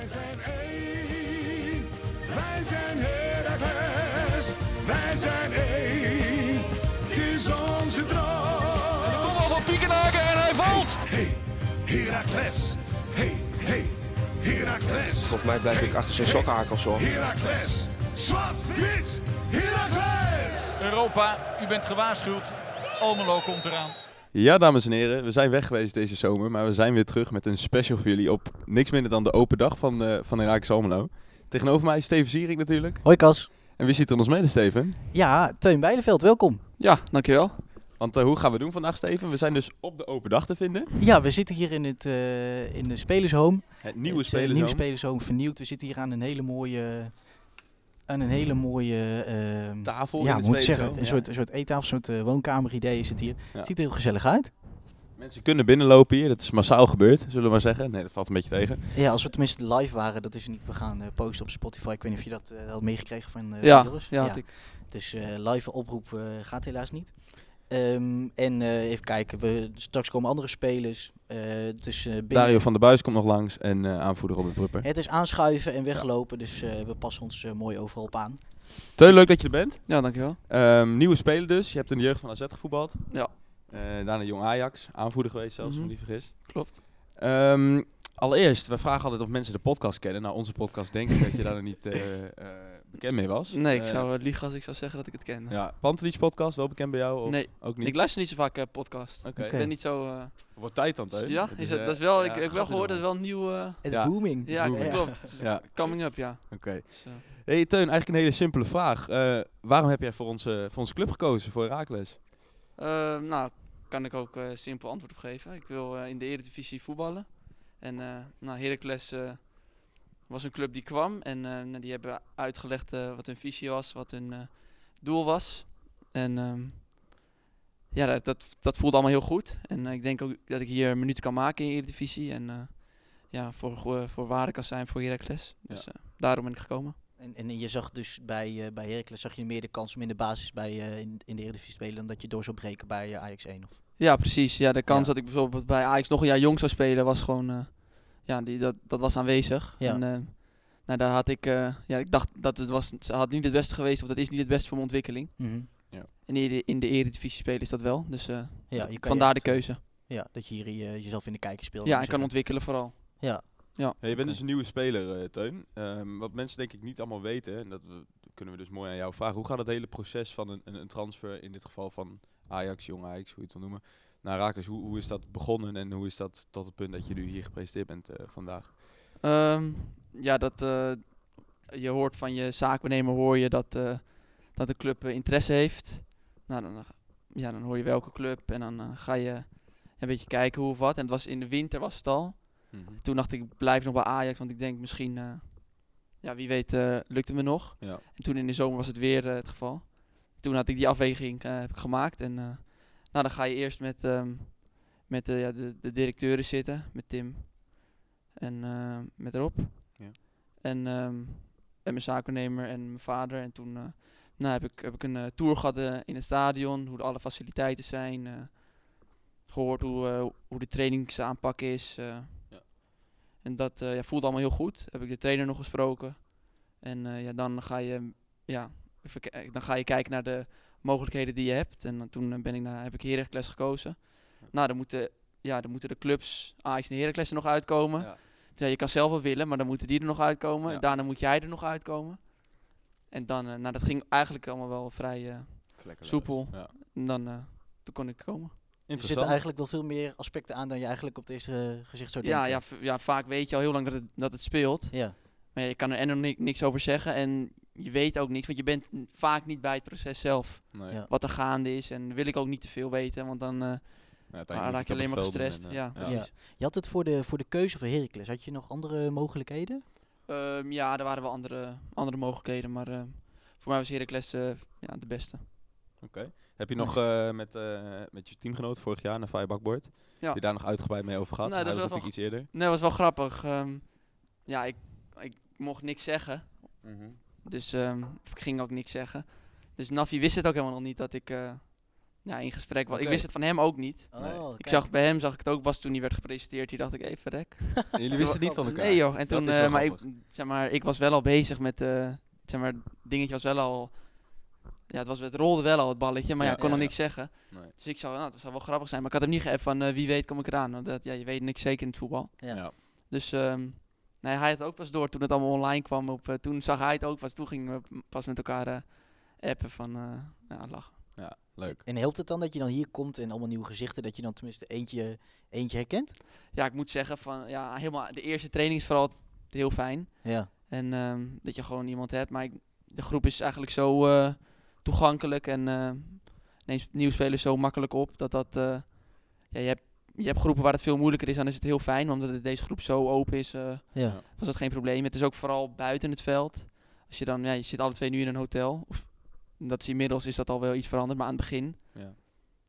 Wij zijn één, wij zijn Heracles, wij zijn één, het is onze droom. Kom op van Piekenhaken en hij valt. Hey, Heracles, hey, hey, Heracles. Volgens mij blijf ik achter zijn sokhakels hoor. Heracles, zwart, wit, Heracles. Europa, u bent gewaarschuwd. Almelo komt eraan. Ja, dames en heren, we zijn weg geweest deze zomer, maar we zijn weer terug met een special voor jullie op niks minder dan de open dag van, uh, van Herakles Almelo. Tegenover mij is Steven Ziering natuurlijk. Hoi Cas. En wie zit er ons mede, Steven? Ja, Teun Bijleveld, welkom. Ja, dankjewel. Want uh, hoe gaan we doen vandaag, Steven? We zijn dus op de open dag te vinden. Ja, we zitten hier in, het, uh, in de Spelershome. Het nieuwe het, Spelershome. nieuwe Spelershome, vernieuwd. We zitten hier aan een hele mooie... Aan een hele mooie uh, tafel. Ja, in moet zeggen. Zo. Een, soort, een soort eettafel, een soort uh, woonkamer-idee is het hier. Ja. Het ziet er heel gezellig uit. Mensen kunnen binnenlopen hier. Dat is massaal gebeurd, zullen we maar zeggen. Nee, dat valt een beetje tegen. Ja, als we tenminste live waren, dat is niet. We gaan uh, posten op Spotify. Ik weet niet of je dat uh, had meegekregen van, uh, ja, van. Ja, ja. Ik. Dus live oproep gaat helaas niet. Um, en even kijken, we, straks komen andere spelers. dus, binnen... Dario van der Buis komt nog langs en aanvoerder Robert Prupper. Het is aanschuiven en weglopen, ja. dus we passen ons mooi overal op aan. Teun, leuk dat je er bent. Ja, dankjewel. Um, nieuwe speler dus. Je hebt in de jeugd van AZ gevoetbald. Ja. Uh, daarna Jong Ajax, aanvoerder geweest zelfs, mm -hmm. als ik me niet vergis. Klopt. Um, allereerst, we vragen altijd of mensen de podcast kennen. Nou, onze podcast denk ik dat je daar nog niet uh, uh, bekend mee was. Nee, ik zou liegen als ik zou zeggen dat ik het ken. Ja, Pantelich podcast, wel bekend bij jou? Of nee, ook niet. ik luister niet zo vaak podcast. Oké. Okay. Ik ben niet zo... Wordt tijd dan, Teun? Ja, is het, dat is wel, ja, ik heb wel gehoord dat het wel een nieuw... Het is ja. booming. Ja, booming. klopt. ja. Coming up, ja. Oké. Okay. So. Hey Teun, eigenlijk een hele simpele vraag. waarom heb jij voor onze, voor onze club gekozen, voor Herakles? nou, kan ik ook uh, simpel antwoord op geven. Ik wil uh, in de Eredivisie voetballen. En uh, nou, Heracles was een club die kwam en nou, die hebben uitgelegd wat hun visie was, wat hun doel was. En um, ja, dat, dat, dat, voelde allemaal heel goed. En ik denk ook dat ik hier minuten kan maken in de Eredivisie. En ja, voor, voor waarde kan zijn voor Heracles. Dus ja. daarom ben ik gekomen. En, en je zag dus bij, bij Heracles zag je meer de kans om in de basis bij, in, in de Eredivisie te spelen dan dat je door zou breken bij Ajax 1 of? Ja, precies. Ja, de kans ja. dat ik bijvoorbeeld bij Ajax nog een jaar jong zou spelen was gewoon, ja, die, dat, dat was aanwezig. Ja. En nou, daar had ik, ja, ik dacht dat het was, het had niet het beste geweest of dat is niet het beste voor mijn ontwikkeling. Mm -hmm. ja. En in de, in de Eredivisie spelen is dat wel. Dus ja, je kan vandaar je de keuze. Ja, dat je hier jezelf in de kijker speelt. Ja, en kan ontwikkelen vooral. Ja. Ja. ja je bent dus een nieuwe speler, uh, Teun. Um, wat mensen denk ik niet allemaal weten, en dat we, kunnen we dus mooi aan jou vragen. Hoe gaat het hele proces van een, een, een transfer, in dit geval van Ajax, Jong Ajax, hoe je het wil noemen, naar Rakers? Hoe, hoe is dat begonnen en hoe is dat tot het punt dat je nu hier gepresenteerd bent uh, vandaag? Um, ja, dat uh, je hoort van je zaakbenemer hoor je dat, uh, dat de club interesse heeft. Nou, dan, ja, dan hoor je welke club en dan ga je een beetje kijken hoe of wat. En het was in de winter was het al. Mm -hmm. Toen dacht ik, ik blijf nog bij Ajax, want ik denk misschien, uh, ja, wie weet, uh, lukt het me nog. Ja. En toen in de zomer was het weer uh, het geval. Toen had ik die afweging heb ik gemaakt. En nou, dan ga je eerst met, um, met ja, de, de directeuren zitten, met Tim en met Rob. Ja. En, um, en mijn zaakwaarnemer en mijn vader. En toen nou, heb, ik, heb ik een tour gehad in het stadion, hoe de alle faciliteiten zijn. gehoord hoe, hoe de trainingsaanpak is. En dat ja, voelde allemaal heel goed. Heb ik de trainer nog gesproken. En ja, dan, ga je, ja, dan ga je kijken naar de mogelijkheden die je hebt. En toen ben ik naar, heb ik Heracles gekozen. Ja. Nou, dan moeten, ja, dan moeten de clubs Ajax en Heracles er nog uitkomen. Ja. Ja, je kan zelf wel willen, maar dan moeten die er nog uitkomen. Ja. Daarna moet jij er nog uitkomen. En dan, uh, nou, dat ging eigenlijk allemaal wel vrij soepel. En dan toen kon ik komen. Er zitten eigenlijk wel veel meer aspecten aan dan je eigenlijk op het eerste uh, gezicht zou denken. Ja, ja, ja, vaak weet je al heel lang dat het, dat het speelt. Ja. Maar je kan er en nog ni niks over zeggen en je weet ook niks, want je bent vaak niet bij het proces zelf. Nee. Ja. Wat er gaande is en wil ik ook niet te veel weten, want dan uh, ja, raak je alleen maar gestrest. En, uh, ja, ja. Je had het voor de, voor de keuze van Heracles, had je nog andere mogelijkheden? Um, ja, er waren wel andere, andere mogelijkheden, maar uh, voor mij was Heracles ja, de beste. Oké. Okay. Heb je nog uh, met, uh, met je teamgenoot vorig jaar naar Fire Bakboard? Ja. Je daar nog uitgebreid mee over gehad? Nee, dat was natuurlijk iets eerder. Nee, dat was wel grappig. Um, ja, ik, ik mocht niks zeggen. Mm -hmm. Dus um, ik ging ook niks zeggen. Dus Navi wist het ook helemaal nog niet dat ik, uh, ja, in gesprek was. Ik wist het van hem ook niet. Nee. Oh, Ik zag bij hem zag ik het ook pas toen hij werd gepresenteerd. Die dacht ik even rek. En jullie wisten het niet van elkaar? Nee joh. En Dat toen, is wel eh, maar ik, zeg maar, ik was wel al bezig met, eh zeg maar, het dingetje was wel al, ja, het, was, het rolde wel al het balletje, maar ja, Ja, ik kon ja, nog ja. niks zeggen. Nee. Dus ik zou, nou, dat zou wel grappig zijn. Maar ik had hem niet geappt van, eh, wie weet kom ik eraan. Want dat, ja, je weet niks zeker in het voetbal. Ja. Ja. Dus ehm, nee, hij had het ook pas door toen het allemaal online kwam. Op, eh, toen zag hij het ook pas. Toen gingen we pas met elkaar eh, appen van, eh, ja, lachen. Ja, leuk. En helpt het dan dat je dan hier komt en allemaal nieuwe gezichten, dat je dan tenminste eentje, eentje herkent? Ja, ik moet zeggen van, ja, helemaal, de eerste training is vooral heel fijn. Ja. En ehm, dat je gewoon iemand hebt. Maar ik- de groep is eigenlijk zo eh, toegankelijk en eh neemt nieuwe spelers zo makkelijk op. Dat dat, eh, ja, je, hebt, je hebt groepen waar het veel moeilijker is, dan is het heel fijn. Omdat het deze groep zo open is, eh, Ja. was dat geen probleem. Het is ook vooral buiten het veld. Als je dan, ja, je zit alle twee nu in een hotel. Of, dat is inmiddels is dat al wel iets veranderd, maar aan het begin. Ja.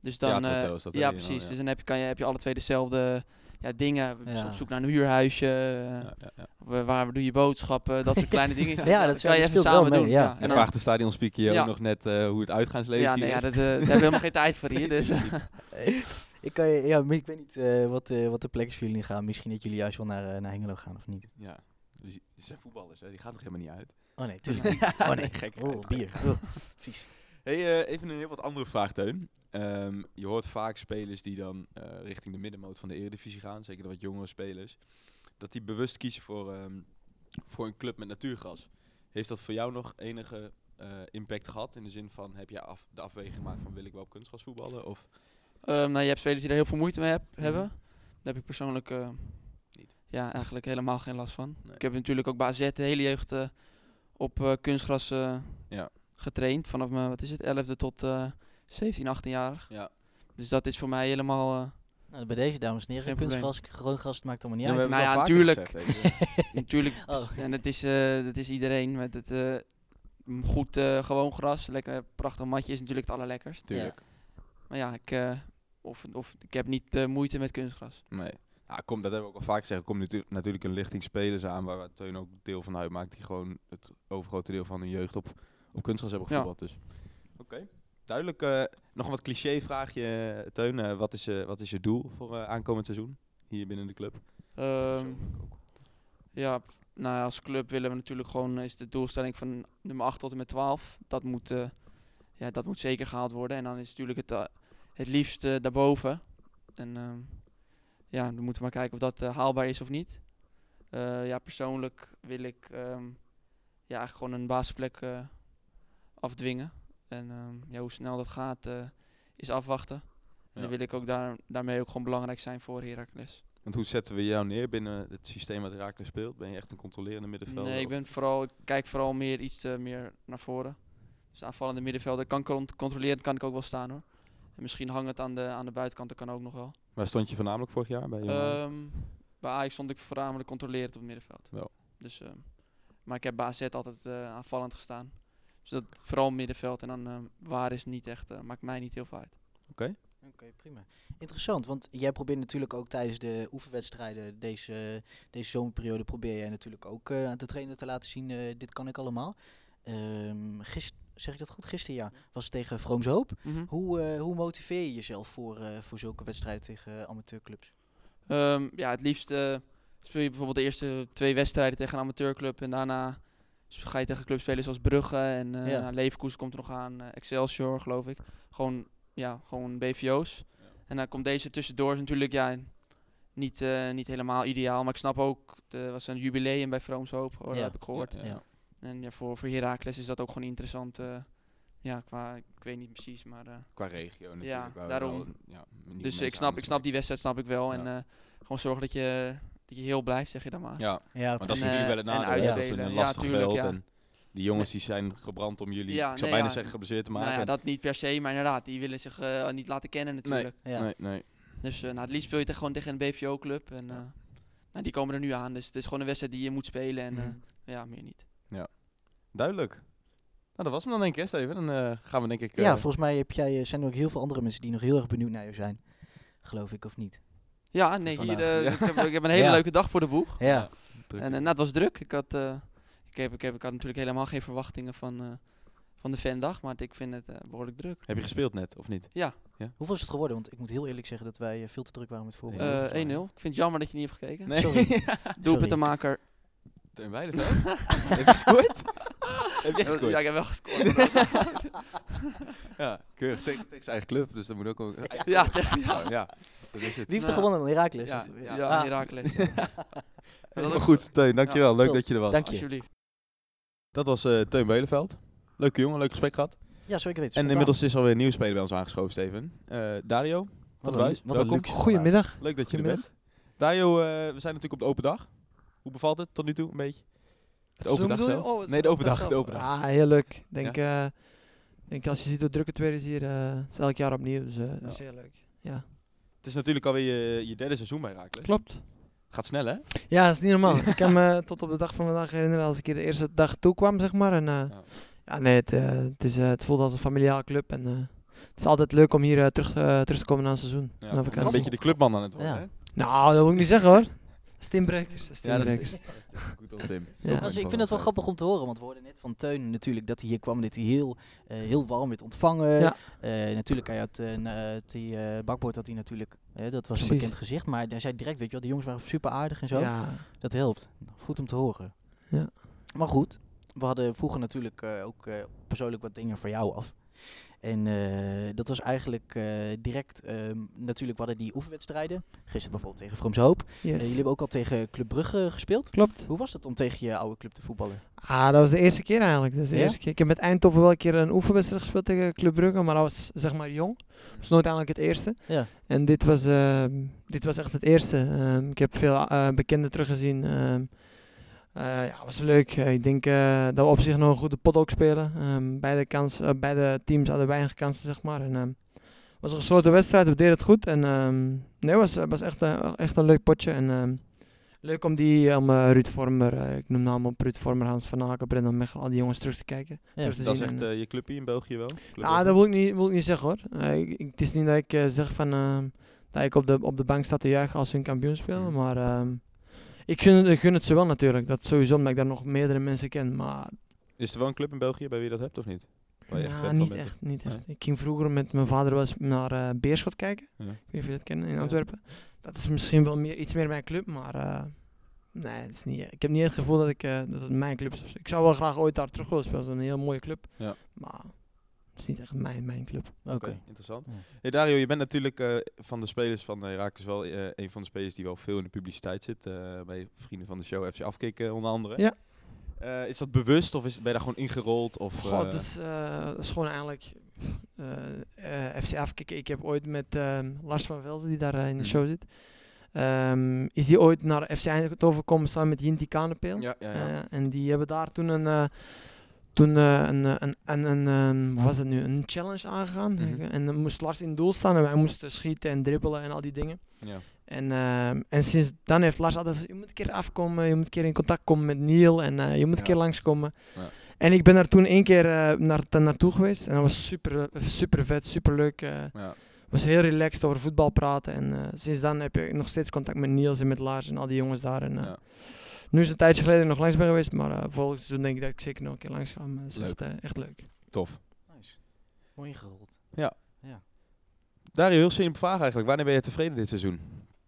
Dus dan, eh, is dat, ja dan, precies. ja. Dus dan heb je, kan je, heb je alle twee dezelfde ja, dingen. Ja. Op zoek naar een huurhuisje. eh, Ja, ja, ja. Waar, waar doe je boodschappen? Dat soort kleine dingen. Ja, dat kan je even samen mee, doen. ja. En En vraagt de stadionspeaker je Ja. ook nog net eh, hoe het uitgaansleven ja, hier nee, ja, is? dat, eh, daar hebben we helemaal geen tijd voor hier. Dus, eh, Ik, kan ja, ik weet niet eh, wat, eh, wat de plek is voor jullie gaan. Misschien dat jullie juist wel naar, eh, naar Hengelo gaan of niet. Ja. Dus die zijn voetballers, hè? die gaat toch helemaal niet uit? Oh nee, tuurlijk niet. Oh nee, Gek. Oh, bier. Oh, vies. Hey, even een heel wat andere vraag, Teun. Ehm, je hoort vaak spelers die dan richting de middenmoot van de Eredivisie gaan, zeker de wat jongere spelers, dat die bewust kiezen voor, ehm, voor een club met natuurgras. Heeft dat voor jou nog enige impact gehad? In de zin van, heb je af, de afweging gemaakt van wil ik wel op kunstgras voetballen? Of ehm, nou, je hebt spelers die er heel veel moeite mee heb- Mhm. hebben. Daar heb ik persoonlijk eh, Niet. Ja, eigenlijk helemaal geen last van. Nee. Ik heb natuurlijk ook bij AZ de hele jeugd eh, op eh, kunstgras eh, Ja. getraind. Vanaf mijn, wat is het, 11e tot eh 17, 18 jaar. Ja. Dus dat is voor mij helemaal... eh, Nou, bij deze dames en heren, kunstgras, gewoon gras, het maakt allemaal niet Ja, uit. Nou het ja, natuurlijk. Natuurlijk, Oh. en dat is, eh, dat is iedereen met het eh, goed eh, gewoon gras. Lekker prachtig matje is natuurlijk het allerlekkerst. Tuurlijk. Maar ja, ik, eh, of, of, ik heb niet de moeite met kunstgras. Nee. Nou, kom, dat hebben we ook al vaak gezegd. Er komt natu- natuurlijk een lichting spelers aan waar Teun ook deel van uitmaakt. Die gewoon het overgrote deel van hun jeugd op, op kunstgras hebben Ja. gevoetbald. Dus. Oké. Duidelijk. eh, nog een wat cliché vraagje, eh, Teun. Wat, is, wat is je doel voor aankomend seizoen hier binnen de club? Ehm, ja, nou ja, als club willen we natuurlijk gewoon, is de doelstelling van nummer 8 tot en met 12. Dat moet, ja, dat moet zeker gehaald worden. En dan is natuurlijk het, het liefst eh, daarboven. En ehm, ja, dan moeten we maar kijken of dat eh, haalbaar is of niet. Eh, ja, persoonlijk wil ik ehm, ja, eigenlijk gewoon een basisplek afdwingen. En ehm, ja, hoe snel dat gaat, is afwachten. En Ja. dan wil ik ook daar, daarmee ook gewoon belangrijk zijn voor Heracles. Want hoe zetten we jou neer binnen het systeem wat Herakles speelt? Ben je echt een controlerende middenvelder? Nee, ik ben vooral, ik kijk vooral meer iets meer naar voren. Dus aanvallende middenvelder kan cont- controleren, kan ik ook wel staan hoor. En misschien hangt het aan de, aan de buitenkant, dat kan ook nog wel. Waar stond je voornamelijk vorig jaar bij? Ehm bij Ajax stond ik voornamelijk controlerend op het middenveld. Wel. Dus, ehm, maar ik heb bij AZ altijd eh, aanvallend gestaan. Dus dat vooral middenveld en dan ehm, waar is niet echt, eh, maakt mij niet heel veel uit. Oké, prima. Interessant, want jij probeert natuurlijk ook tijdens de oefenwedstrijden deze, deze zomerperiode probeer jij natuurlijk ook eh, aan de trainer te laten zien, eh, dit kan ik allemaal. Ehm gist, zeg ik dat goed? Gisteren ja, was het tegen Vrooms Hoop. Hoe, eh, hoe motiveer je jezelf voor, eh, voor zulke wedstrijden tegen eh, amateurclubs? Ehm, ja, het liefst speel je bijvoorbeeld de eerste twee wedstrijden tegen een amateurclub en daarna ga je tegen clubs spelen zoals Brugge en eh Ja. nou, Leverkusen komt er nog aan, eh, Excelsior geloof ik. Gewoon, ja, gewoon BVO's. En dan komt deze tussendoor is natuurlijk ja, niet, eh, niet helemaal ideaal, maar ik snap ook, er was een jubileum bij Vroomshoop, hoor, Ja. heb ik gehoord. Ja, ja, Ja. En ja, voor, voor Heracles is dat ook gewoon interessant, eh, ja, qua, ik weet niet precies, maar... eh, Qua regio natuurlijk. Ja, daarom. wel, ja, dus ik snap, ik snap die wedstrijd snap ik wel. En Ja. eh, gewoon zorgen dat je, dat je heel blijft, zeg je dan maar. Ja, Ja, maar dat is natuurlijk wel het nadeel. Dat is een Ja, lastig tuurlijk, veld. ja. En die jongens die zijn gebrand om jullie, Ja, ik zou nee, bijna ja. zeggen, geblesseerd te maken. Nou ja, En- dat niet per se, maar inderdaad, die willen zich eh, niet laten kennen natuurlijk. ja. Nee, nee. Dus eh, nou, het liefst speel je tegen, gewoon tegen een BVO-club. En eh, nou, die komen er nu aan, dus het is gewoon een wedstrijd die je moet spelen. En eh, Mhm. ja, meer niet. Duidelijk. Nou, dat was hem dan denk ik, Steven. Dan eh, gaan we denk ik... ja, eh, volgens mij heb jij, eh, zijn er ook heel veel andere mensen die nog heel erg benieuwd naar jou zijn. Geloof ik, of niet? Ja, nee, hier, eh, Ja. ik, heb, ik heb een hele Ja. leuke dag voor de boeg. Ja, druk. En eh, nou, het was druk. Ik had, eh, ik, heb, ik, heb, ik had natuurlijk helemaal geen verwachtingen van, eh, van de fandag. Maar ik vind het eh, behoorlijk druk. Heb je gespeeld net, of niet? Hoeveel is het geworden? Want ik moet heel eerlijk zeggen dat wij veel te druk waren met voetbal. Ja, Eh 1-0. Ik vind het jammer dat je niet hebt gekeken. Nee. Sorry. Doelpuntenmaker. Teun Weidenveld? Heb je gescoord? Heb je gescoord? Ja, ik heb wel gescoord. Ja, keurig. Tegen, tegen zijn eigen club, dus dat moet ook... ook ja, tegen ja. ja, dat is het. Wie heeft er gewonnen dan? Herakles? ja, Of- ja. ja, Ah, Heracles. ja. Helemaal goed, Teun. Dankjewel. Leuk top. dat je er was. Dank je. Alsjeblieft. Dat was eh Teun Belenveld. Leuke jongen, leuk gesprek gehad. Ja, zeker weten. En Spontaan. inmiddels is alweer een nieuwe speler bij ons aangeschoven, Steven. Eh, Dario, Wat een Buis. lu- wat een Welkom. luxe. Goedemiddag. Leuk dat je er bent. Dario, eh, we zijn natuurlijk op de open dag. Hoe bevalt het tot nu toe een beetje? De open dag zelf? Oh, nee, de open dag. De open dag. Ah, heel leuk. Ik Denk, eh, denk als je ziet hoe druk het weer is hier, eh, het is elk jaar opnieuw. Dus eh, dat is heel leuk. Ja. Het is natuurlijk alweer je, je derde seizoen bij Raakles. Klopt. Gaat snel, hè? Ja, dat is niet normaal. ik kan me tot op de dag van vandaag herinneren als ik hier de eerste dag toe kwam, zeg maar. En, Ja. ja. nee, het, het, is, het voelt als een familiale club. En het is altijd leuk om hier terug, terug te komen na een seizoen. Ja, Na een beetje de clubman aan het worden, Ja. hè? Nou, dat wil ik niet zeggen hoor. Steenbrekers. Ja, dat is dat goed om Tim. Ja. Dus ik vind het wel grappig om te horen, want we hoorden net van Teun natuurlijk dat hij hier kwam, dat hij heel, eh, heel warm werd ontvangen. Ja. Eh, natuurlijk, hij had eh, het die eh, bakboord had hij natuurlijk, dat was een Precies. bekend gezicht, maar hij zei direct, weet je wel, de jongens waren super aardig en zo. Ja. Dat helpt. Goed om te horen. Ja. Maar goed, we hadden vroeger natuurlijk eh, ook eh, persoonlijk wat dingen voor jou af. En eh, dat was eigenlijk eh, direct, ehm, natuurlijk, we hadden die oefenwedstrijden. Gisteren bijvoorbeeld tegen Vroomse Hoop. Eh, jullie hebben ook al tegen Club Brugge gespeeld. Klopt. Hoe was het om tegen je oude club te voetballen? Ah, dat was de eerste keer eigenlijk. Dat is de Ja? eerste keer. Ik heb met Eindhoven wel een keer een oefenwedstrijd gespeeld tegen Club Brugge, maar dat was zeg maar jong. Dat was nooit eigenlijk het eerste. Ja. En dit was, ehm, dit was echt het eerste. Ehm, ik heb veel bekenden teruggezien. Eh, ja, was leuk. Eh, ik denk eh, dat we op zich nog een goede pot ook spelen. Ehm, beide, kans, beide teams hadden weinig kansen, zeg maar. En, ehm, het was een gesloten wedstrijd, we deden het goed. En ehm, nee, het was, het was echt, een- echt een leuk potje. En, ehm, leuk om die, om eh, Ruud Vormer, eh, ik noem namen op Ruud Vormer, Hans van Aken, Brendan Mechel, al die jongens terug te kijken. Ja, terug te Dat is echt eh, je clubje in België wel? Club Ah, dat wil ik niet, wil ik niet zeggen hoor. Ik, ik- het is niet dat ik zeg van, ehm, dat ik op de, op de bank sta te juichen als ze een kampioen spelen. Mm. Maar ehm, ik, gun, ik gun het ze wel natuurlijk. Dat sowieso omdat ik daar nog meerdere mensen ken. Maar Is er wel een club in België bij wie je dat hebt of niet? Ja, van niet echt. Niet echt. Ik ging vroeger met mijn vader wel eens naar eh, Beerschot kijken. Ja. Ik weet niet of je dat kennen in Ja. Antwerpen. Dat is misschien wel meer, iets meer mijn club. Maar eh, nee, het is niet, ik heb niet het gevoel dat, ik, eh, dat het mijn club is. Ik zou wel graag ooit daar terug willen spelen. Dat is een heel mooie club. Ja. Maar is niet echt mijn, mijn club. Oké. interessant. Ja. Hey Dario, je bent natuurlijk eh, van de spelers van Herakles wel eh, een van de spelers die wel veel in de publiciteit zit. eh, bij vrienden van de show FC Afkikken onder andere. Ja. Eh, is dat bewust of is, ben je daar gewoon ingerold? Of, eh, dat, is, eh, dat is gewoon eigenlijk eh, eh, FC afkicken. Ik heb ooit met ehm, Lars van Velzen, die daar eh, in de Mhm. show zit, ehm, is die ooit naar FC Eindhoven gekomen samen met Jinti Kanepeel. ja, ja, ja. Eh, en die hebben daar toen een, eh, toen, eh, een, eh, een, een, een, ehm, was het nu, een challenge aangegaan. Mhm. En dan moest Lars in het doel staan en wij moesten schieten en dribbelen en al die dingen. ja. En, ehm, en sinds dan heeft Lars altijd gezegd, je moet een keer afkomen, je moet een keer in contact komen met Neil en eh, je moet een Ja. keer langskomen. Ja. En ik ben daar toen één keer naar, naartoe geweest en dat was super, super vet, super leuk. ja. was heel relaxed over voetbal praten en sinds dan heb ik nog steeds contact met Niels en met Lars en al die jongens daar. En, Ja. Nu is het een tijdje geleden nog langs ben geweest, maar eh volgend seizoen denk ik dat ik zeker nog een keer langs ga. Maar het is Leuk. echt, eh, echt leuk. Tof. Nice. Mooi ingerold. Dario, heel simpel vraag eigenlijk. Wanneer ben je tevreden dit seizoen?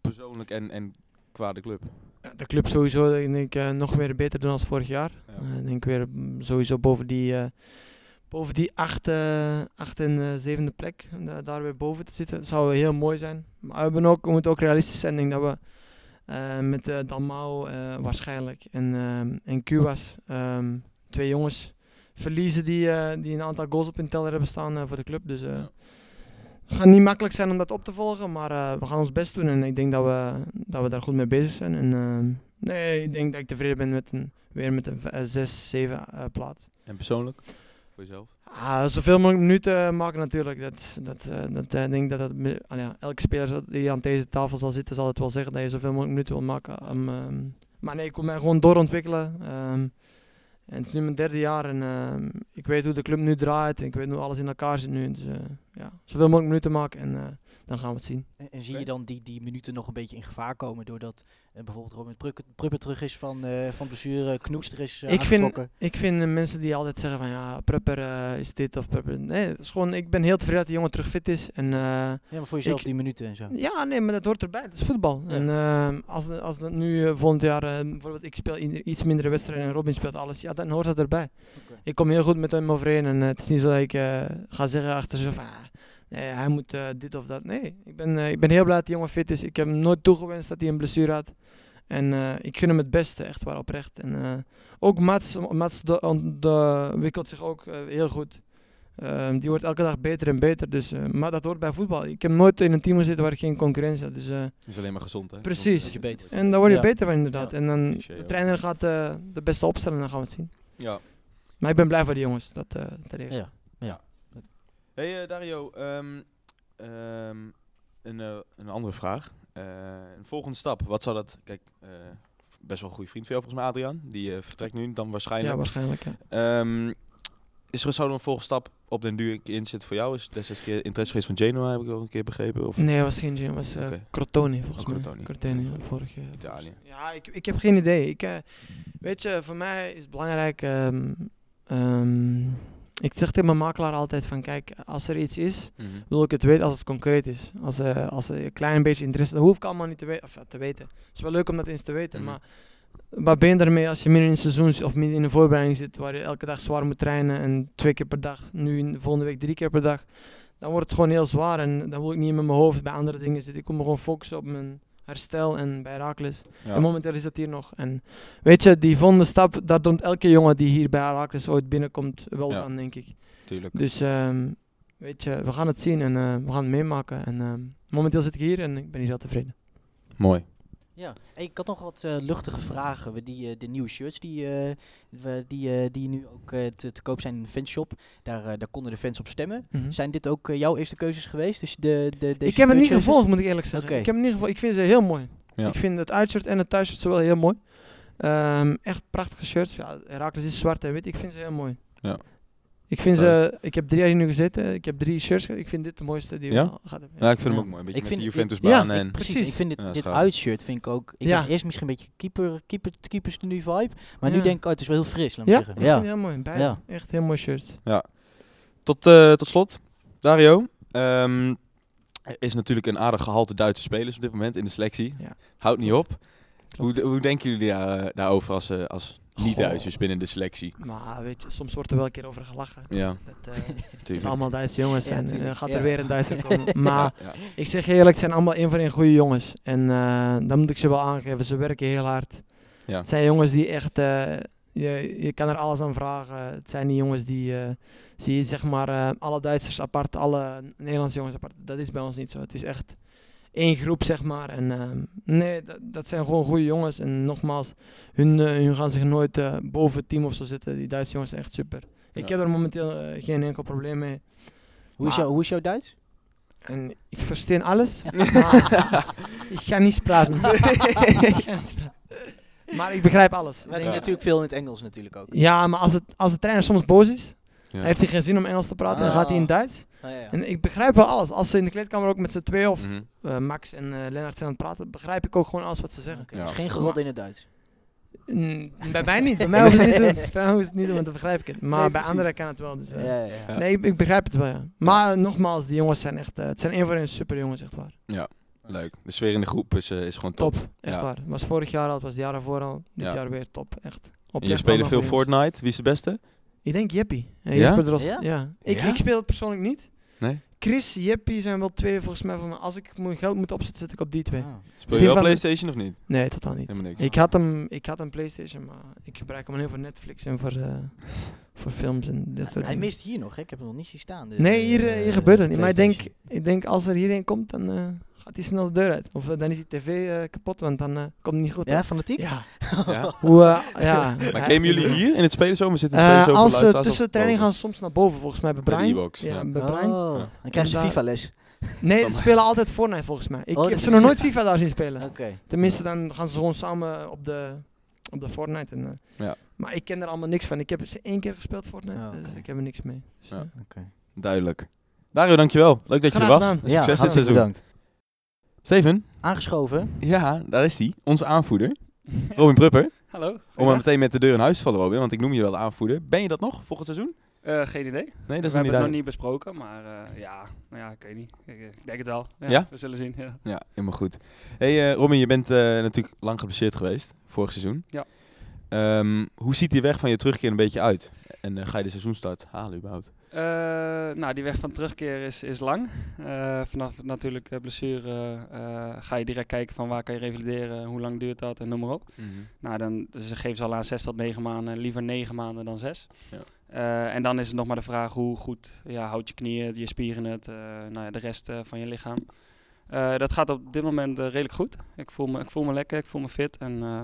Persoonlijk en, en qua de club. Ja, de club sowieso denk ik eh, nog weer beter doen als vorig jaar. Ja. Eh, ik denk weer mm, sowieso boven die, eh, boven die acht, acht en zevende plek. daar weer boven te zitten. Dat zou heel mooi zijn. Maar we, hebben ook, we moeten ook realistisch zijn. Ik denk dat we met eh Dalmau eh, waarschijnlijk en, en Kuwas, ehm, twee jongens, verliezen die, eh, die een aantal goals op hun teller hebben staan eh, voor de club. Dus eh, Ja. het gaat niet makkelijk zijn om dat op te volgen, maar eh, we gaan ons best doen en ik denk dat we, dat we daar goed mee bezig zijn. En, nee, ik denk dat ik tevreden ben met een, weer met een 6, 7 plaats. En persoonlijk? Ah, zoveel mogelijk minuten maken natuurlijk. Dat, dat, eh, dat, eh, ik denk dat dat, ja, elke speler die aan deze tafel zal zitten, zal het wel zeggen dat je zoveel mogelijk minuten wil maken. Ehm, maar nee, ik wil mij gewoon doorontwikkelen. ehm, en het is nu mijn derde jaar en ehm, ik weet hoe de club nu draait en ik weet hoe alles in elkaar zit nu. Dus eh, ja, zoveel mogelijk minuten maken en eh, dan gaan we het zien. En, en zie je dan die, die minuten nog een beetje in gevaar komen doordat eh, bijvoorbeeld Robin Prupper terug is van, eh, van blessure, Knoes er is eh, ik, vind, ik vind mensen die altijd zeggen van ja, Prupper is dit of Prupper... Nee, het is gewoon, ik ben heel tevreden dat die jongen terug fit is. En, eh, Ja, maar voor jezelf ik- die minuten en zo. ja, nee, maar dat hoort erbij. Het is voetbal. Ja. En ehm, als, als dat nu volgend jaar, eh, bijvoorbeeld ik speel iets mindere wedstrijden en Robin speelt alles, ja, dan hoort dat erbij. Ik kom heel goed met hem overeen en het is niet zo dat ik eh, ga zeggen achter zo van, ah, nee, hij moet eh, dit of dat. Nee, ik ben, eh, ik ben heel blij dat die jongen fit is. Ik heb hem nooit toegewenst dat hij een blessure had. En eh, ik gun hem het beste, echt waar oprecht. En eh, ook Mats, Mats de, ontwikkelt zich ook heel goed. Ehm, die wordt elke dag beter en beter. Dus, maar dat hoort bij voetbal. Ik heb nooit in een team gezeten waar geen concurrentie had. Dus, eh, is alleen maar gezond, hè? Precies. Dat je beter en daar word je Ja. beter van inderdaad. Ja. En dan Cliché de trainer gaat eh, de beste opstellen en dan gaan we het zien. Ja. Maar ik ben blij voor die jongens. Dat, eh ten eerste. Ja. Hey eh, Dario, ehm, ehm, een, eh, een andere vraag. Eh, een volgende stap, wat zou dat... Kijk, eh, best wel een goede vriend van jou volgens mij, Adriaan. Die vertrekt nu dan waarschijnlijk. Ja, waarschijnlijk. Ja. Ehm, is er, zou er een volgende stap op den duur in zitten voor jou? Is destijds keer interesse geweest van Genoa, heb ik wel een keer begrepen? Of Nee, het was geen. Het was eh Oké. Crotone volgens Oh, mij. Crotone. Crotone, ja, vorig jaar. Italië. Ja, ik, ik heb geen idee. Ik, eh, weet je, voor mij is het belangrijk... ehm, ehm, ik zeg tegen mijn makelaar altijd van, kijk, als er iets is, Mhm. wil ik het weten als het concreet is. Als, eh, als er een klein beetje interesse... Dat hoef ik allemaal niet te, weten of, ja, te weten. Het is wel leuk om dat eens te weten, Mhm. maar... Waar ben je ermee als je midden in een seizoen of midden in een voorbereiding zit, waar je elke dag zwaar moet trainen en twee keer per dag, nu in de volgende week drie keer per dag, dan wordt het gewoon heel zwaar en dan wil ik niet met mijn hoofd bij andere dingen zitten. Ik moet me gewoon focussen op mijn herstel en bij Herakles. Ja. En momenteel is dat hier nog. En weet je, die volgende stap, daar doet elke jongen die hier bij Herakles ooit binnenkomt wel Ja. van, denk ik. Tuurlijk. Dus ehm, weet je, we gaan het zien en eh, we gaan het meemaken. En ehm, momenteel zit ik hier en ik ben hier heel tevreden. Mooi. Ja, ik had nog wat eh, luchtige vragen. We Die, eh, de nieuwe shirts die, eh, we- die, eh, die nu ook eh, te, te koop zijn in de fanshop, daar, daar konden de fans op stemmen. Mhm. Zijn dit ook jouw eerste keuzes geweest? Dus de, de, deze Ik heb het niet gevolgd, moet ik eerlijk zeggen. Ik heb het niet gevolgd. Ik vind ze heel mooi. Ja. Ik vind het uitshirt en het thuisshirt zowel heel mooi. Ehm, echt prachtige shirts. Ja, Herakles is zwart en wit. Ik vind ze heel mooi. Ja. Ik, vind ze, ik heb drie jaar hier nu gezeten. Ik heb drie shirts. Ik vind dit de mooiste die Ja? we al gehad hebben. Ja, ik vind hem Ja. ook mooi. Een beetje Ik met vind- Juventusbaan ja, en... Ik- precies, Precies. ik vind dit, Ja, dit uitshirt vind ik ook... Ik Ja. dacht eerst misschien een beetje keeper, keeper, keepers tenue vibe. Maar nu Ja. denk ik, oh, het is wel heel fris, laat me Ja, zeggen. ik Ja. vind het heel mooi. Beide. Ja. Echt heel mooi shirts. Tot, eh, tot slot, Dario. Ehm, er is natuurlijk een aardig gehalte Duitse spelers op dit moment in de selectie. Ja. Houdt niet op. Hoe, hoe denken jullie daar, eh, daarover als, eh, als niet-Duitsers binnen de selectie? Maar weet je, soms wordt er wel een keer over gelachen. Ja, Dat, eh, allemaal Duitse jongens Ja, zijn. tuurlijk. Eh, gaat Ja. er weer een Duitser komen. Maar Ja. Ik zeg eerlijk, het zijn allemaal één voor één goede jongens. En eh dan moet ik ze wel aangeven, ze werken heel hard. Ja. Het zijn jongens die echt, eh, je, je kan er alles aan vragen. Het zijn die jongens die, eh, zie je zeg maar, eh, alle Duitsers apart, alle Nederlandse jongens apart. Dat is bij ons niet zo. Het is echt één groep, zeg maar. En ehm, nee, dat, dat zijn gewoon goede jongens. En nogmaals, hun, eh, hun gaan zich nooit eh, boven het team of zo zitten. Die Duitse jongens zijn echt super. Ik heb er momenteel eh, geen enkel probleem mee. Hoe, is jou, hoe is jouw Duits? En ik versta alles, maar ik ga niet praten. Ik ga niet praten. Maar ik begrijp alles. Maar het is Ja. natuurlijk veel in het Engels natuurlijk ook. Ja, maar als, het, als de trainer soms boos is, Ja. heeft hij geen zin om Engels te praten, dan gaat hij in Ah. Duits. Ah, ja, ja. En ik begrijp wel alles. Als ze in de kleedkamer ook met z'n twee of Mhm. eh, Max en eh Lennart zijn aan het praten, begrijp ik ook gewoon alles wat ze zeggen. Oké, Ja. Dus geen gerot in het Duits. Mm, bij mij niet. Bij mij ze het niet te doen. Bij mij het niet te doen, want dan begrijp ik het. Maar Nee, bij anderen kan het wel. Dus, eh, ja, ja. Ja. Nee, ik, ik begrijp het wel, ja. Maar nogmaals, die jongens zijn echt... eh, het zijn één voor één super jongens, echt waar. Leuk. De sfeer in de groep is, eh, is gewoon top. Top, echt Ja. waar. Het was vorig jaar al, het was het jaar ervoor al. Dit Ja. jaar weer top, echt. En je spelen veel jongens. Fortnite. Wie is de beste? Ik denk Jeppie. Eh, Ja? Jesper Drost, Ja? ja. Ik, Ja? ik speel het persoonlijk niet. Nee? Chris, Jeppie zijn wel twee volgens mij van. Als ik mijn geld moet opzetten, zet ik op die twee. Ah. Speel je Die wel van- Playstation of niet? Nee, totaal niet. Helemaal niks. Ik had, hem, ik had een Playstation, maar ik gebruik hem alleen voor Netflix en voor, eh, voor films en dat soort Hij dingen. mist hier nog, hè? ik heb hem nog niet zien staan. de- Nee, hier, eh, hier gebeurt het niet. Maar ik denk, PlayStation. ik denk als er hierheen komt, dan eh, gaat hij snel de deur uit. Of eh, dan is die tv eh, kapot, want dan eh, komt het niet goed. Ja, fanatiek? Ja. Ja? Hoe, eh, ja. Maar is- jullie hier in het spelenzomer? Zitten de spelenzomer als ze tussen de training boven? gaan ze soms naar boven, volgens mij bij Bij de Brian. e-box, Ja, ja. bij Brian. Oh, dan krijgen ze FIFA-les. Nee, ze spelen altijd Fortnite volgens mij. Ik Oh, heb ze nog nooit FIFA daar zien spelen. Oké. Tenminste, dan gaan ze gewoon samen op de, op de Fortnite. En, eh, Ja. Maar ik ken er allemaal niks van. Ik heb ze één keer gespeeld Fortnite, Ah, dus ik heb er niks mee. Dus. Duidelijk. Dario, dankjewel. Leuk dat je er Graag was. gedaan. En ja, Succes dit seizoen. bedankt. Steven? Aangeschoven. Ja, daar is hij. Onze aanvoerder. Robin Prupper. Hallo. Om maar meteen met de deur in huis te vallen, Robin. Want ik noem je wel de aanvoerder. Ben je dat nog volgend seizoen? Eh, geen idee. Nee, dat we is nog hebben niet het nog niet besproken, maar eh, ja, nou ja, ik weet niet. Ik, eh, ik denk het wel. Ja, Ja? We zullen zien. Ja. Ja, helemaal goed. hey, eh, Robin, je bent eh, natuurlijk lang geblesseerd geweest, vorig seizoen. Ja. Ehm, hoe ziet die weg van je terugkeer een beetje uit? En ga je de seizoenstart halen überhaupt? Eh, nou, die weg van terugkeer is, is lang. Eh, vanaf natuurlijk eh, blessure ga je direct kijken van waar kan je revalideren, hoe lang duurt dat en noem maar op. Nou, dan dus geven ze al aan 6 tot 9 maanden, liever 9 maanden dan 6. Ja. En dan is het nog maar de vraag hoe goed ja, houdt je knieën, je spieren het, nou ja, de rest van je lichaam. Eh, dat gaat op dit moment eh, redelijk goed. Ik voel, me, ik voel me lekker, ik voel me fit. En eh,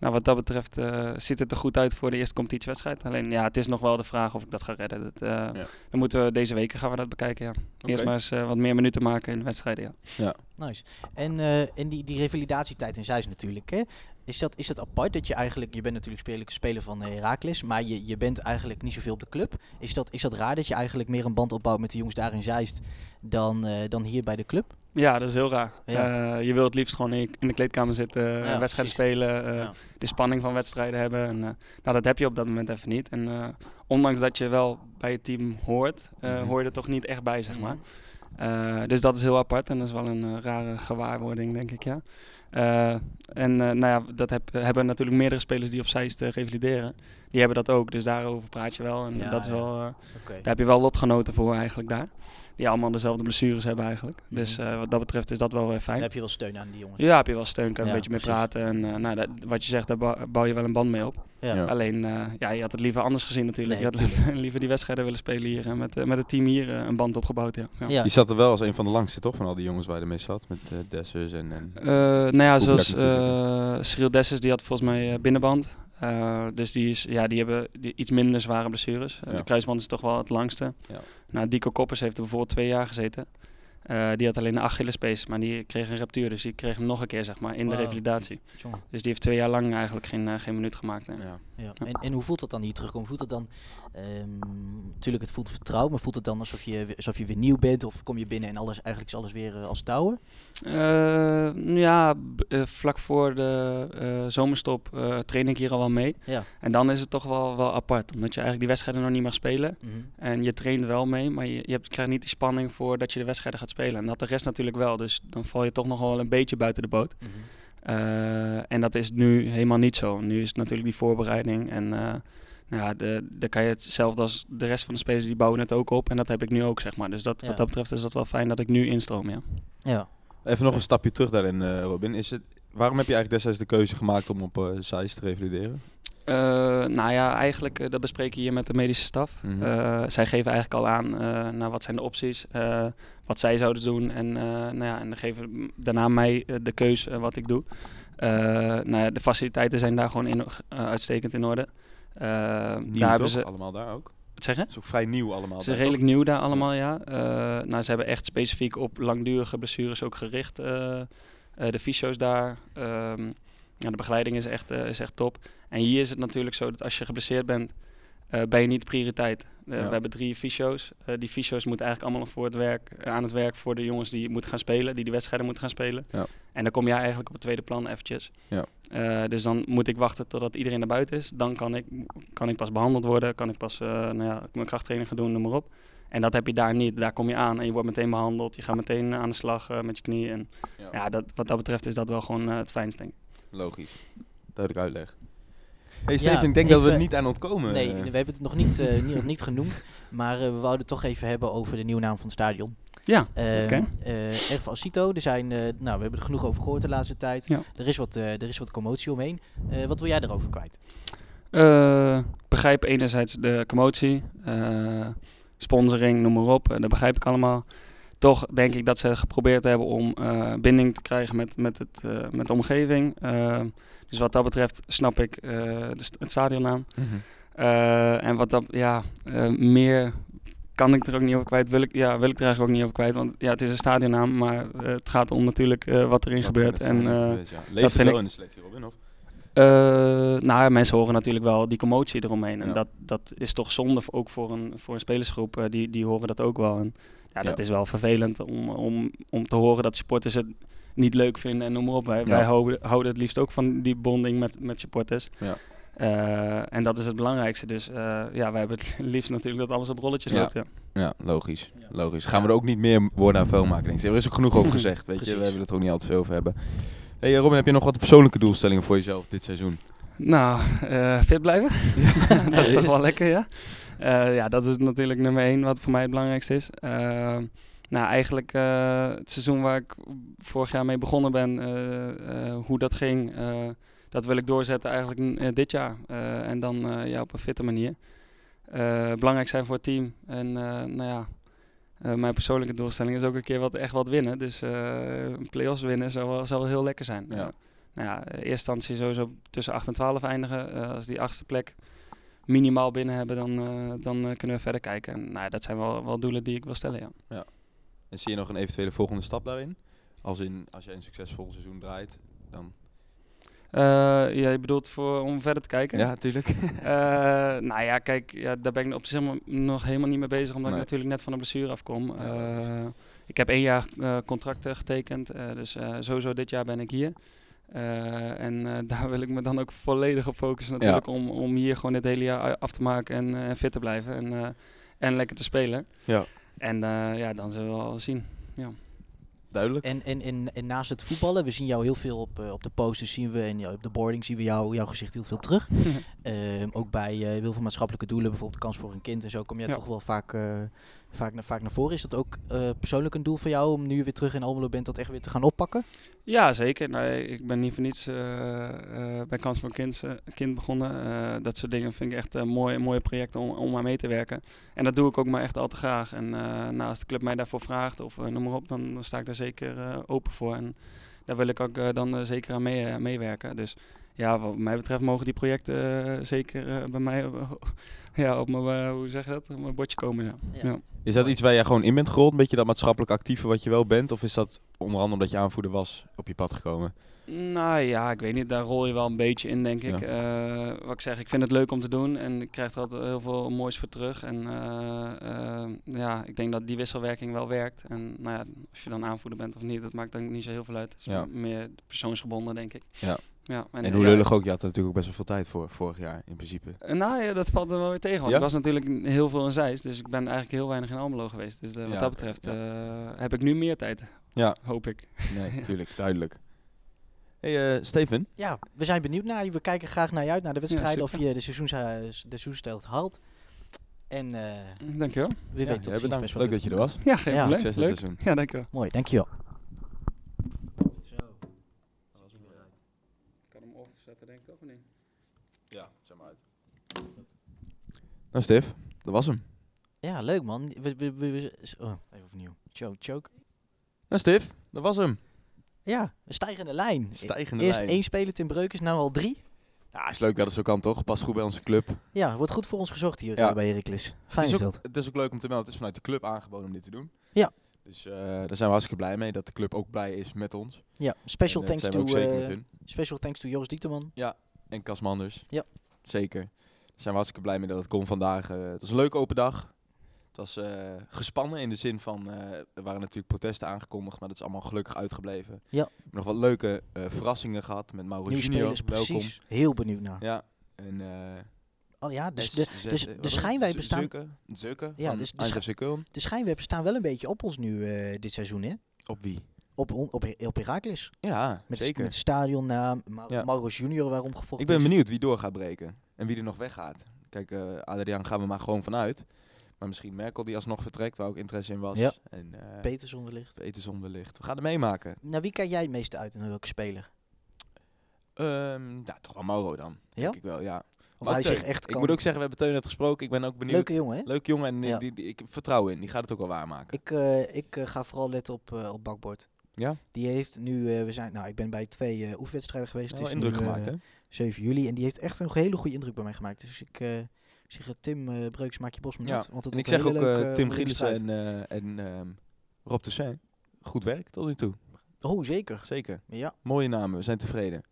nou, wat dat betreft eh, ziet het er goed uit voor de eerste competitiewedstrijd. Alleen ja, het is nog wel de vraag of ik dat ga redden. Dat, eh, Dan moeten we deze weken gaan we dat bekijken. Ja. Eerst maar eens eh, wat meer minuten maken in de wedstrijden. Ja. Nice. En, eh, en die, die revalidatietijd in Zeist natuurlijk, hè? Is dat, is dat apart dat je eigenlijk, je bent natuurlijk speler, speler van eh, Heracles, maar je, je bent eigenlijk niet zoveel op de club. Is dat, is dat raar dat je eigenlijk meer een band opbouwt met de jongens daar in Zeist dan, eh, dan hier bij de club? Ja, dat is heel raar. Ja. Eh, je wil het liefst gewoon in, de kleedkamer zitten, Ja, wedstrijden precies. spelen, Ja. de spanning van wedstrijden hebben. En, nou, dat heb je op dat moment even niet. En ondanks dat je wel bij het team hoort, Mhm. hoor je er toch niet echt bij, zeg Mhm. maar. Dus dat is heel apart en dat is wel een rare gewaarwording, denk ik, ja. Eh, en eh, nou ja, dat heb, hebben natuurlijk meerdere spelers die op Zeist uh, revalideren. Die hebben dat ook, dus daarover praat je wel. En Ja, dat is wel, eh, daar heb je wel lotgenoten voor eigenlijk daar. Die allemaal dezelfde blessures hebben eigenlijk. Dus Mhm. eh, wat dat betreft is dat wel weer fijn. heb je wel steun aan die jongens. Ja, heb je wel steun, kan je Ja, een beetje mee praten. En eh, nou, dat, wat je zegt, daar bou- bouw je wel een band mee op. Ja. Ja. Alleen, eh, ja, je had het liever anders gezien natuurlijk. Nee, je had liever, liever die wedstrijden willen spelen hier. En met, met het team hier een band opgebouwd, ja. ja. Ja. Je zat er wel als een van de langste, toch? Van al die jongens waar je ermee zat. Met Dessers en... en Eh, nou ja, zoals eh Cyril Dessers, die had volgens mij eh, binnenband. Eh, dus die, is, ja, die hebben die iets minder zware blessures. Ja. De kruisband is toch wel het langste. Ja. Nou, Dico Koppers heeft er bijvoorbeeld twee jaar gezeten. Eh, die had alleen een Achillespees, maar die kreeg een ruptuur. Dus die kreeg hem nog een keer, zeg maar, in de revalidatie. Dus die heeft twee jaar lang eigenlijk geen, eh, geen minuut gemaakt. nee. ja. Ja. En, en hoe voelt dat dan hier terugkomen? Voelt het dan, natuurlijk het voelt vertrouwen, maar voelt het dan alsof je, weer- alsof je weer nieuw bent of kom je binnen en alles, eigenlijk is alles weer eh, als touwen? Eh, ja, eh, vlak voor de eh, zomerstop eh, train ik hier al wel mee. Ja. En dan is het toch wel, wel apart, omdat je eigenlijk die wedstrijden nog niet mag spelen. Mhm. En je traint wel mee, maar je, je hebt, krijgt niet die spanning voor dat je de wedstrijden gaat spelen. En dat de rest natuurlijk wel, dus dan val je toch nog wel een beetje buiten de boot. Mhm. En dat is nu helemaal niet zo. Nu is het natuurlijk die voorbereiding en... eh, nou ja, de, dan kan je hetzelfde als de rest van de spelers, die bouwen het ook op. En dat heb ik nu ook, zeg maar. Dus dat, Ja. wat dat betreft is dat wel fijn dat ik nu instroom, ja. Ja. Even nog een stapje terug daarin, eh, Robin. Is het, waarom heb je eigenlijk destijds de keuze gemaakt om op eh Zeist te revalideren? Eh, nou ja, eigenlijk uh, dat bespreek je hier met de medische staf. Mhm. Uh, zij geven eigenlijk al aan nou, wat zijn de opties, wat zij zouden doen. En, nou ja, en dan geven daarna mij de keuze wat ik doe. nou ja, de faciliteiten zijn daar gewoon in, uitstekend in orde. nieuw daar toch? hebben ze allemaal daar ook? Wat zeggen? Het is ook vrij nieuw allemaal. Ze zijn redelijk nieuw daar allemaal, ja. ja. nou, ze hebben echt specifiek op langdurige blessures ook gericht. de fysio's daar. Um, ja, de begeleiding is echt, is echt top. En hier is het natuurlijk zo dat als je geblesseerd bent, uh, ben je niet de prioriteit. Uh, ja. We hebben drie fysio's. Die fysio's moeten eigenlijk allemaal voor het werk, aan het werk voor de jongens die moeten gaan spelen, die die wedstrijden moeten gaan spelen. Ja. En dan kom jij eigenlijk op het tweede plan eventjes. Ja. Dus dan moet ik wachten totdat iedereen naar buiten is. Dan kan ik, kan ik pas behandeld worden, kan ik pas nou ja, mijn krachttraining gaan doen, noem maar op. En dat heb je daar niet. Daar kom je aan en je wordt meteen behandeld. Je gaat meteen aan de slag met je knie. En ja, dat, wat dat betreft is dat wel gewoon het fijnst, denk ik. Logisch. Duidelijk uitleg. Hey Steven, ja, ik denk even, dat we niet aan ontkomen. Nee, we hebben het nog niet, uh, niet, niet genoemd. Maar uh, we wouden het toch even hebben over de nieuwe naam van het stadion. Ja, uh, okay. uh, Erf Alcito, er zijn, uh, nou, we hebben er genoeg over gehoord de laatste tijd. Ja. Er, is wat, uh, er is wat commotie omheen. Uh, wat wil jij erover kwijt? Uh, ik begrijp enerzijds de commotie, uh, sponsoring, noem maar op. dat begrijp ik allemaal. Toch denk ik dat ze geprobeerd hebben om uh, binding te krijgen met, met, het, uh, met de omgeving. Uh, dus wat dat betreft snap ik st het stadionnaam. Mm -hmm. en wat dat, ja, meer kan ik er ook niet over kwijt. Wil ik, ja, wil ik er eigenlijk ook niet over kwijt. Want ja, het is een stadionnaam, maar het gaat om natuurlijk wat erin wat gebeurt. En gebeurt, ja. dat vind ik in de selectie, Robin? Of? Uh, nou ja, mensen horen natuurlijk wel die commotie eromheen. Ja. En dat, dat is toch zonde, ook voor een, voor een spelersgroep. Uh, die, die horen dat ook wel. En Ja, dat Ja. is wel vervelend om, om, om te horen dat supporters het niet leuk vinden en noem maar op. Wij, Ja. wij houden, houden het liefst ook van die bonding met, met supporters. Ja. Eh, en dat is het belangrijkste. Dus eh, ja, wij hebben het liefst natuurlijk dat alles op rolletjes Ja. loopt. Ja. Ja, logisch. logisch. Gaan we er ook niet meer woorden aan vuil maken, denk ik. Er is ook genoeg over gezegd, weet je. We hebben het ook niet al te veel over hebben. hey, Robin, heb je nog wat persoonlijke doelstellingen voor jezelf dit seizoen? Nou, eh, fit blijven. dat is toch wel lekker, ja. Eh, ja, dat is natuurlijk nummer één wat voor mij het belangrijkste is. Eh, nou, eigenlijk eh, het seizoen waar ik vorig jaar mee begonnen ben, hoe dat ging, dat wil ik doorzetten eigenlijk dit jaar. En dan ja, op een fitte manier. Belangrijk zijn voor het team. En nou ja, mijn persoonlijke doelstelling is ook een keer wat, echt wat winnen. Dus een play-offs winnen zou wel, zou wel heel lekker zijn. Ja. Nou ja, in eerste instantie sowieso tussen 8 en 12 eindigen. Als die achtste plek minimaal binnen hebben, dan, eh, dan eh, kunnen we verder kijken. En nou, ja, dat zijn wel, wel doelen die ik wil stellen, ja. En zie je nog een eventuele volgende stap daarin? Als, in, als je een succesvol seizoen draait, dan... Eh, ja, je bedoelt voor, om verder te kijken? Ja, natuurlijk. Eh, nou ja, kijk, ja, daar ben ik op zich nog helemaal niet mee bezig, omdat Nee. ik natuurlijk net van een blessure afkom. Ja, ik heb één jaar contract getekend, dus sowieso dit jaar ben ik hier. Eh, en eh, daar wil ik me dan ook volledig op focussen natuurlijk, om, om hier gewoon dit hele jaar af te maken en eh, fit te blijven en, eh, en lekker te spelen. Ja. En eh, ja, dan zullen we wel zien. Duidelijk. En, en, en, en naast het voetballen, we zien jou heel veel op, op de posters zien we en ja, op de boarding zien we jou, jouw gezicht heel veel terug. Ehm, ook bij eh, heel veel maatschappelijke doelen, bijvoorbeeld kans voor een kind en zo, kom jij Ja. toch wel vaak, eh, vaak, naar, vaak naar voren. Is dat ook eh, persoonlijk een doel voor jou om nu weer terug in Almelo bent, dat echt weer te gaan oppakken? Ja, zeker. Nou, ik ben niet voor niets eh, bij Kans voor een kind, kind begonnen. Dat soort dingen vind ik echt eh, mooie, mooie projecten om, om aan mee te werken. En dat doe ik ook maar echt al te graag. En nou, als de club mij daarvoor vraagt of noem maar op, dan, dan sta ik daar zeker open voor. En daar wil ik ook dan zeker aan mee, meewerken. Dus ja, wat mij betreft mogen die projecten eh, zeker eh, bij mij ja, op mijn, eh, hoe zeg je dat, op mijn bordje komen. Ja. Ja. Ja. Is dat iets waar jij gewoon in bent gerold? Een beetje dat maatschappelijk actieve wat je wel bent? Of is dat onder andere omdat je aanvoerder was op je pad gekomen? Nou ja, ik weet niet, daar rol je wel een beetje in, denk ik. Eh, wat ik zeg, ik vind het leuk om te doen en ik krijg er altijd heel veel moois voor terug. En eh, eh, ja, ik denk dat die wisselwerking wel werkt. En nou ja, als je dan aanvoerder bent of niet, dat maakt dan niet zo heel veel uit. Het is Ja. meer persoonsgebonden, denk ik. Ja. Ja En, eh, hoe ja, lullig ook, je had er natuurlijk ook best wel veel tijd voor vorig jaar in principe. eh, Nou ja, dat valt er wel weer tegen. Want Ja? ik was natuurlijk heel veel in Zeist, dus ik ben eigenlijk heel weinig in Almelo geweest. Dus eh, wat Ja, dat betreft ja. eh, heb ik nu meer tijd, Ja. hoop ik. Nee, natuurlijk, duidelijk. hey, eh, Steven. Ja, we zijn benieuwd naar je. We kijken graag naar je uit, naar de wedstrijden, of je de, seizoens, de seizoensstijl haalt. En eh Dankjewel. wie weet Ja, tot ja, ziens. bedankt. best Leuk dat je er was. Ja, geen Ja. probleem. Succes dit Leuk. seizoen. Ja, dankjewel. Mooi, dankjewel. Ik kan hem off zetten, denk ik toch, of niet? Ja, zeg maar uit. Nou, Stef, dat was hem. Ja, leuk man. We, we, we, oh, even opnieuw. Choke, choke. Nou, Stef, dat was hem. Ja, een stijgende lijn. Stijgende Eerst lijn. één speler Tim Breukers, nou al drie. Ja, is leuk dat het zo kan, toch? Past goed bij onze club. Ja, wordt goed voor ons gezorgd hier Ja. eh, bij Heracles. Fijn is ook, dat. het is ook leuk om te melden. Het is vanuit de club aangeboden om dit te doen. Ja. Dus eh, daar zijn we hartstikke blij mee. Dat de club ook blij is met ons. Ja, special En, eh, thanks to hun. special thanks to Joris Dieterman. En Cas Manders. Ja. Zeker. Daar zijn we hartstikke blij mee dat het kon vandaag. Eh, het was een leuke open dag. Het was eh, gespannen in de zin van, eh, er waren natuurlijk protesten aangekondigd, maar dat is allemaal gelukkig uitgebleven. Ja. Nog wat leuke verrassingen gehad met Mauro Nieuwe Junior. spelers, Welkom. precies. Heel benieuwd naar. Ja. En, Oh ja, dus de, dus de Z- staan, Ja, dus de de schijnwerpers staan wel een beetje op ons nu dit seizoen, hè? Op wie? Op, op, op Heracles. Ja, Met, zeker. met stadionnaam, Ma Ja. Maurus Junior waarom gevochten Ik ben benieuwd wie door gaat breken en wie er nog weggaat. Kijk, eh Adriaan gaan we maar gewoon vanuit. Maar misschien Merkel die alsnog vertrekt, waar ook interesse in was. Ja. En eh Peterson wellicht. Peterson wellicht. We gaan het meemaken. Naar wie kijk jij het meeste uit en welke speler? Ehm ja, toch wel Mauro dan. Ja? Denk ik wel, ja. Of hij zich echt Ik kan... moet ook zeggen, we hebben Teun net gesproken. Ik ben ook benieuwd. Leuke jongen, hè? Leuk jongen en die- Ja. die, die- ik vertrouw in. Die gaat het ook wel waarmaken. Ik, eh, ik ga vooral letten op, op Bakbord. Ja? Die heeft nu, eh, we zijn, nou, ik ben bij twee eh oefenwedstrijden geweest. Het is indruk nu, gemaakt, eh, hè? 7 juli. En die heeft echt een hele goede indruk bij mij gemaakt. Dus ik zeg, Tim Breuks, maak je Bosman Ja. Want het En ik zeg ook Tim Gielissen en, en ehm, Rob de Saint. Goed werk tot nu toe. Oh, zeker. Zeker. Ja. Mooie namen, we zijn tevreden.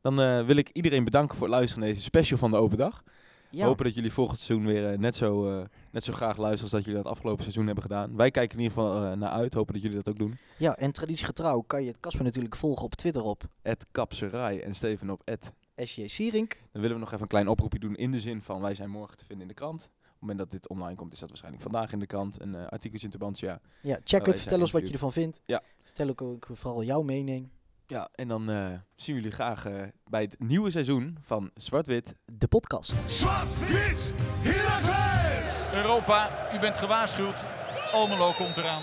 Dan wil ik iedereen bedanken voor het luisteren naar deze special van de Open Dag. Ja, Hopen dat jullie volgend seizoen weer eh, net, zo, eh, net zo graag luisteren als dat jullie dat afgelopen seizoen hebben gedaan. Wij kijken in ieder geval eh, naar uit. Hopen dat jullie dat ook doen. ja, en traditiegetrouw kan je het Casper natuurlijk volgen op Twitter op Ed Kapserij en Steven op. SJ Sierink. Dan willen we nog even een klein oproepje doen in de zin van wij zijn morgen te vinden in de krant. Op het moment dat dit online komt is dat waarschijnlijk vandaag in de krant. Een eh artikeltje in Tubantia. Ja, check wij het. Vertel ons wat je ervan vindt. Ja. Vertel ook, ook vooral jouw mening. Ja, en dan eh, zien we jullie graag eh, bij het nieuwe seizoen van Zwart-Wit. De podcast. Zwart-wit, Heracles! Europa, u bent gewaarschuwd. Almelo komt eraan.